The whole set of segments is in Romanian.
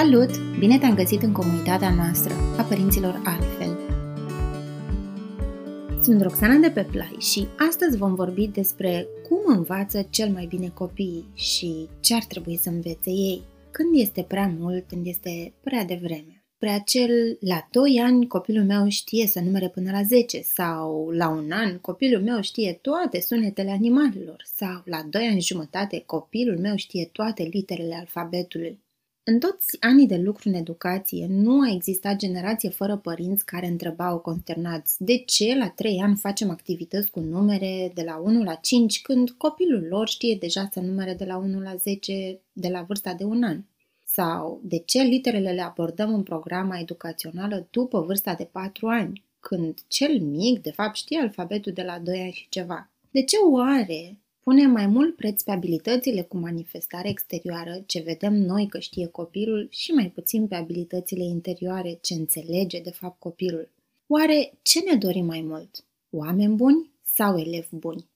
Salut! Bine te-am găsit în comunitatea noastră a părinților altfel. Sunt Roxana de pe Play și astăzi vom vorbi despre cum învață cel mai bine copiii și ce ar trebui să învețe ei, când este prea mult, când este prea devreme. Spre acel, la 2 ani copilul meu știe să numere până la 10 sau la un an copilul meu știe toate sunetele animalelor sau la 2 ani jumătate copilul meu știe toate literele alfabetului. În toți anii de lucru în educație nu a existat generație fără părinți care întrebau consternați de ce la 3 ani facem activități cu numere de la 1 la 5 când copilul lor știe deja să numere de la 1 la 10 de la vârsta de un an. Sau de ce literele le abordăm în programa educațională după vârsta de 4 ani, când cel mic de fapt știe alfabetul de la 2 ani și ceva. De ce oare pune mai mult preț pe abilitățile cu manifestare exterioară, ce vedem noi că știe copilul, și mai puțin pe abilitățile interioare, ce înțelege de fapt copilul. Oare ce ne dorim mai mult? Oameni buni sau elevi buni?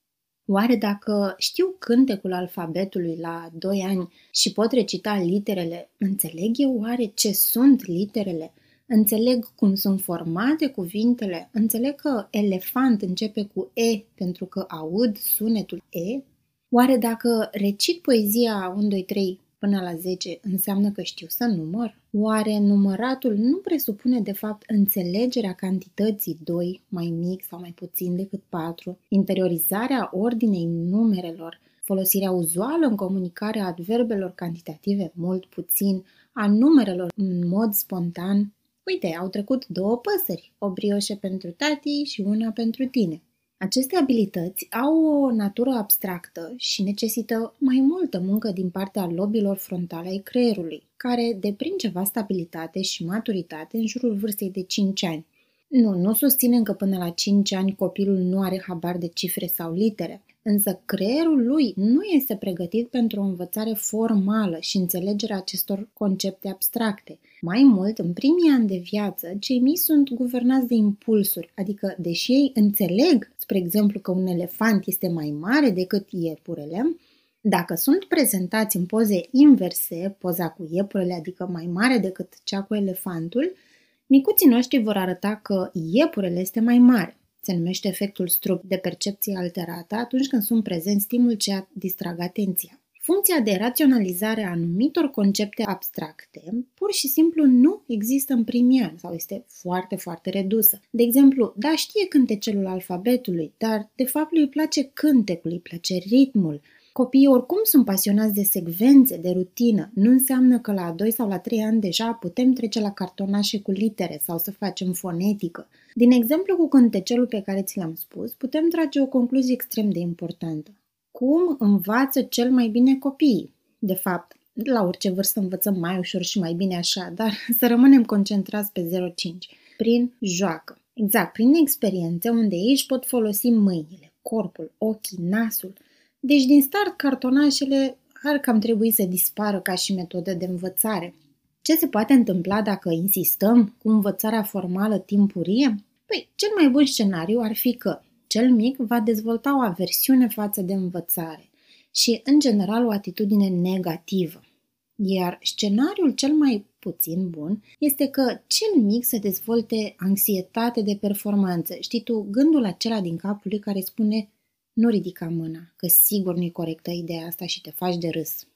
Oare dacă știu cântecul alfabetului la 2 ani și pot recita literele, înțeleg eu oare ce sunt literele? Înțeleg cum sunt formate cuvintele, înțeleg că elefant începe cu E pentru că aud sunetul E. Oare dacă recit poezia 1, 2, 3 până la 10 înseamnă că știu să număr? Oare număratul nu presupune de fapt înțelegerea cantității 2 mai mic sau mai puțin decât 4, interiorizarea ordinei numerelor, folosirea uzuală în comunicarea adverbelor cantitative mult puțin, a numerelor în mod spontan, Uite, au trecut două păsări, o brioșă pentru tati și una pentru tine. Aceste abilități au o natură abstractă și necesită mai multă muncă din partea lobilor frontale ai creierului, care deprind ceva stabilitate și maturitate în jurul vârstei de 5 ani. Nu, nu susținem că până la 5 ani copilul nu are habar de cifre sau litere, însă creierul lui nu este pregătit pentru o învățare formală și înțelegerea acestor concepte abstracte. Mai mult, în primii ani de viață, cei mici sunt guvernați de impulsuri, adică deși ei înțeleg, spre exemplu, că un elefant este mai mare decât iepurele, dacă sunt prezentați în poze inverse, poza cu iepurele, adică mai mare decât cea cu elefantul, micuții noștri vor arăta că iepurele este mai mare. Se numește efectul strup de percepție alterată atunci când sunt prezenți stimul ce distrag atenția. Funcția de raționalizare a anumitor concepte abstracte pur și simplu nu există în primii ani sau este foarte, foarte redusă. De exemplu, da, știe cântecelul alfabetului, dar de fapt lui place cântecul, îi place ritmul, Copiii oricum sunt pasionați de secvențe, de rutină. Nu înseamnă că la 2 sau la 3 ani deja putem trece la cartonașe cu litere sau să facem fonetică. Din exemplu cu cântecelul pe care ți l-am spus, putem trage o concluzie extrem de importantă. Cum învață cel mai bine copiii? De fapt, la orice vârstă învățăm mai ușor și mai bine așa, dar să rămânem concentrați pe 0,5. Prin joacă. Exact, prin experiențe unde ei își pot folosi mâinile, corpul, ochii, nasul, deci, din start, cartonașele ar cam trebui să dispară ca și metodă de învățare. Ce se poate întâmpla dacă insistăm cu învățarea formală timpurie? Păi, cel mai bun scenariu ar fi că cel mic va dezvolta o aversiune față de învățare și, în general, o atitudine negativă. Iar scenariul cel mai puțin bun este că cel mic să dezvolte anxietate de performanță. Știi tu, gândul acela din capul lui care spune nu ridica mâna, că sigur nu-i corectă ideea asta și te faci de râs.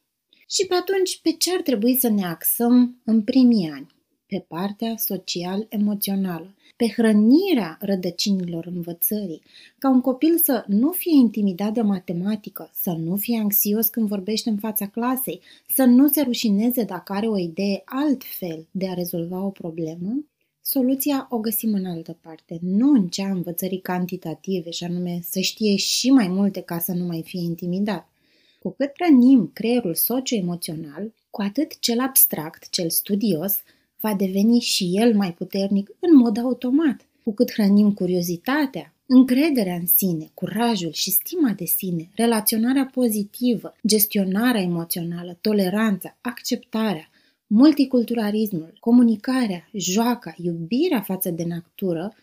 Și pe atunci, pe ce ar trebui să ne axăm în primii ani? Pe partea social-emoțională, pe hrănirea rădăcinilor învățării, ca un copil să nu fie intimidat de matematică, să nu fie anxios când vorbește în fața clasei, să nu se rușineze dacă are o idee altfel de a rezolva o problemă Soluția o găsim în altă parte, nu în cea învățării cantitative, și anume să știe și mai multe ca să nu mai fie intimidat. Cu cât hrănim creierul socio-emoțional, cu atât cel abstract, cel studios, va deveni și el mai puternic în mod automat. Cu cât hrănim curiozitatea, încrederea în sine, curajul și stima de sine, relaționarea pozitivă, gestionarea emoțională, toleranța, acceptarea, multiculturalismul, comunicarea, joaca, iubirea față de natură,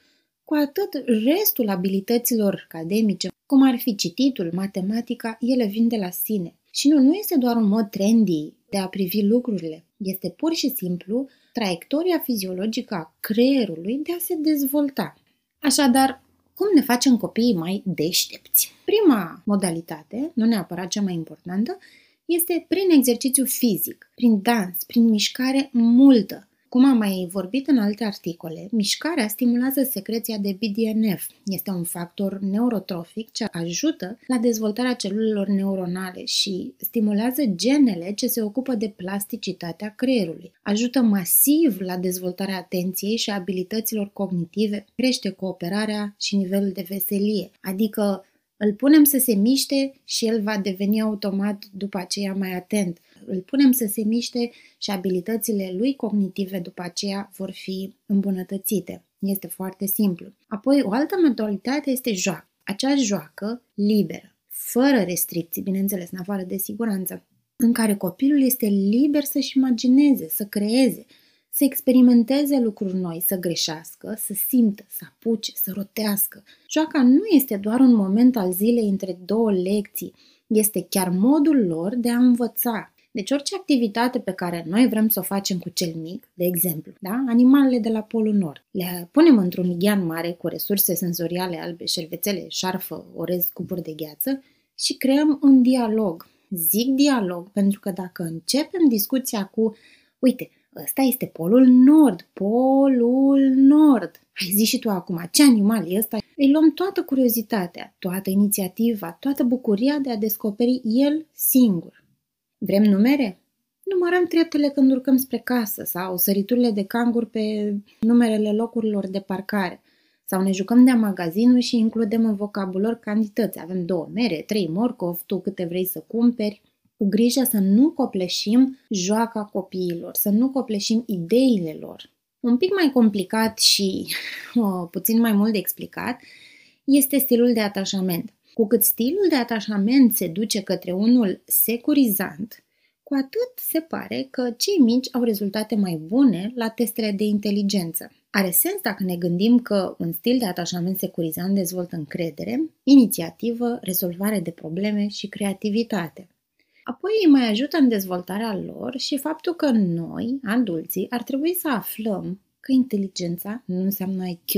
cu atât restul abilităților academice, cum ar fi cititul, matematica, ele vin de la sine. Și nu, nu este doar un mod trendy de a privi lucrurile. Este pur și simplu traiectoria fiziologică a creierului de a se dezvolta. Așadar, cum ne facem copiii mai deștepți? Prima modalitate, nu neapărat cea mai importantă, este prin exercițiu fizic, prin dans, prin mișcare multă, cum am mai vorbit în alte articole, mișcarea stimulează secreția de BDNF. Este un factor neurotrofic ce ajută la dezvoltarea celulelor neuronale și stimulează genele ce se ocupă de plasticitatea creierului. Ajută masiv la dezvoltarea atenției și abilităților cognitive, crește cooperarea și nivelul de veselie, adică îl punem să se miște și el va deveni automat după aceea mai atent îl punem să se miște și abilitățile lui cognitive după aceea vor fi îmbunătățite. Este foarte simplu. Apoi, o altă modalitate este joacă. Acea joacă liberă, fără restricții, bineînțeles, în afară de siguranță, în care copilul este liber să-și imagineze, să creeze, să experimenteze lucruri noi, să greșească, să simtă, să apuce, să rotească. Joaca nu este doar un moment al zilei între două lecții, este chiar modul lor de a învăța, deci orice activitate pe care noi vrem să o facem cu cel mic, de exemplu, da? animalele de la Polul Nord, le punem într-un ghean mare cu resurse senzoriale albe, șervețele, șarfă, orez, cupuri de gheață și creăm un dialog. Zic dialog pentru că dacă începem discuția cu, uite, ăsta este Polul Nord, Polul Nord, ai zis și tu acum, ce animal e ăsta? Îi luăm toată curiozitatea, toată inițiativa, toată bucuria de a descoperi el singur. Vrem numere? Numărăm treptele când urcăm spre casă sau săriturile de cangur pe numerele locurilor de parcare. Sau ne jucăm de magazinul și includem în vocabular cantități. Avem două mere, trei morcov, tu câte vrei să cumperi. Cu grijă să nu copleșim joaca copiilor, să nu copleșim ideile lor. Un pic mai complicat și o, puțin mai mult de explicat este stilul de atașament. Cu cât stilul de atașament se duce către unul securizant, cu atât se pare că cei mici au rezultate mai bune la testele de inteligență. Are sens dacă ne gândim că un stil de atașament securizant dezvoltă încredere, inițiativă, rezolvare de probleme și creativitate. Apoi îi mai ajută în dezvoltarea lor și faptul că noi, adulții, ar trebui să aflăm că inteligența nu înseamnă IQ.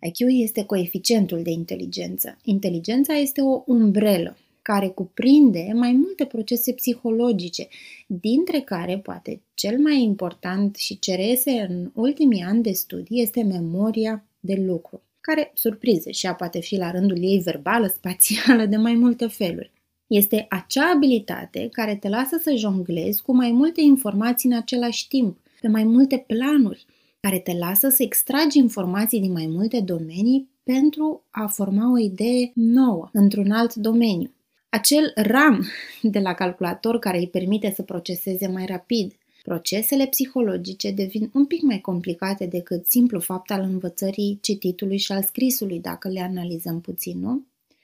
IQ este coeficientul de inteligență. Inteligența este o umbrelă care cuprinde mai multe procese psihologice, dintre care poate cel mai important și ce reiese în ultimii ani de studii este memoria de lucru, care, surprize, și ea poate fi la rândul ei verbală, spațială, de mai multe feluri. Este acea abilitate care te lasă să jonglezi cu mai multe informații în același timp, pe mai multe planuri, care te lasă să extragi informații din mai multe domenii pentru a forma o idee nouă într-un alt domeniu. Acel RAM de la calculator care îi permite să proceseze mai rapid. Procesele psihologice devin un pic mai complicate decât simplu fapt al învățării cititului și al scrisului, dacă le analizăm puțin, nu?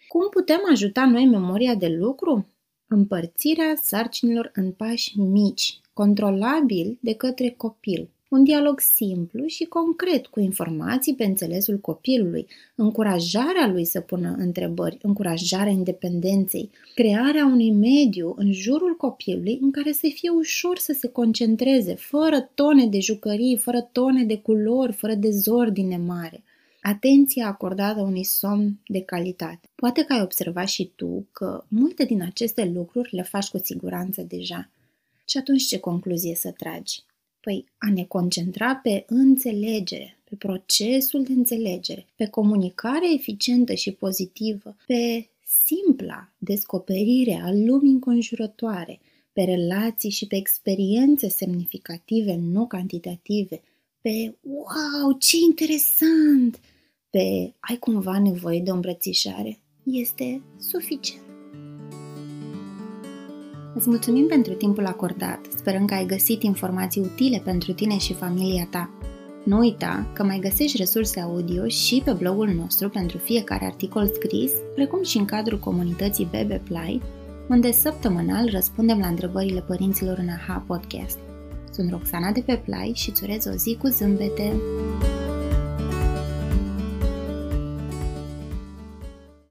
Cum putem ajuta noi memoria de lucru? Împărțirea sarcinilor în pași mici, controlabili de către copil. Un dialog simplu și concret cu informații pe înțelesul copilului, încurajarea lui să pună întrebări, încurajarea independenței, crearea unui mediu în jurul copilului în care să fie ușor să se concentreze, fără tone de jucării, fără tone de culori, fără dezordine mare. Atenția acordată unui somn de calitate. Poate că ai observat și tu că multe din aceste lucruri le faci cu siguranță deja. Și atunci ce concluzie să tragi? Păi a ne concentra pe înțelegere, pe procesul de înțelegere, pe comunicare eficientă și pozitivă, pe simpla descoperire a lumii înconjurătoare, pe relații și pe experiențe semnificative, nu cantitative, pe wow, ce interesant, pe ai cumva nevoie de o îmbrățișare, este suficient. Îți mulțumim pentru timpul acordat, sperăm că ai găsit informații utile pentru tine și familia ta. Nu uita că mai găsești resurse audio și pe blogul nostru pentru fiecare articol scris, precum și în cadrul comunității Bebe Play, unde săptămânal răspundem la întrebările părinților în AHA Podcast. Sunt Roxana de pe Play și îți urez o zi cu zâmbete!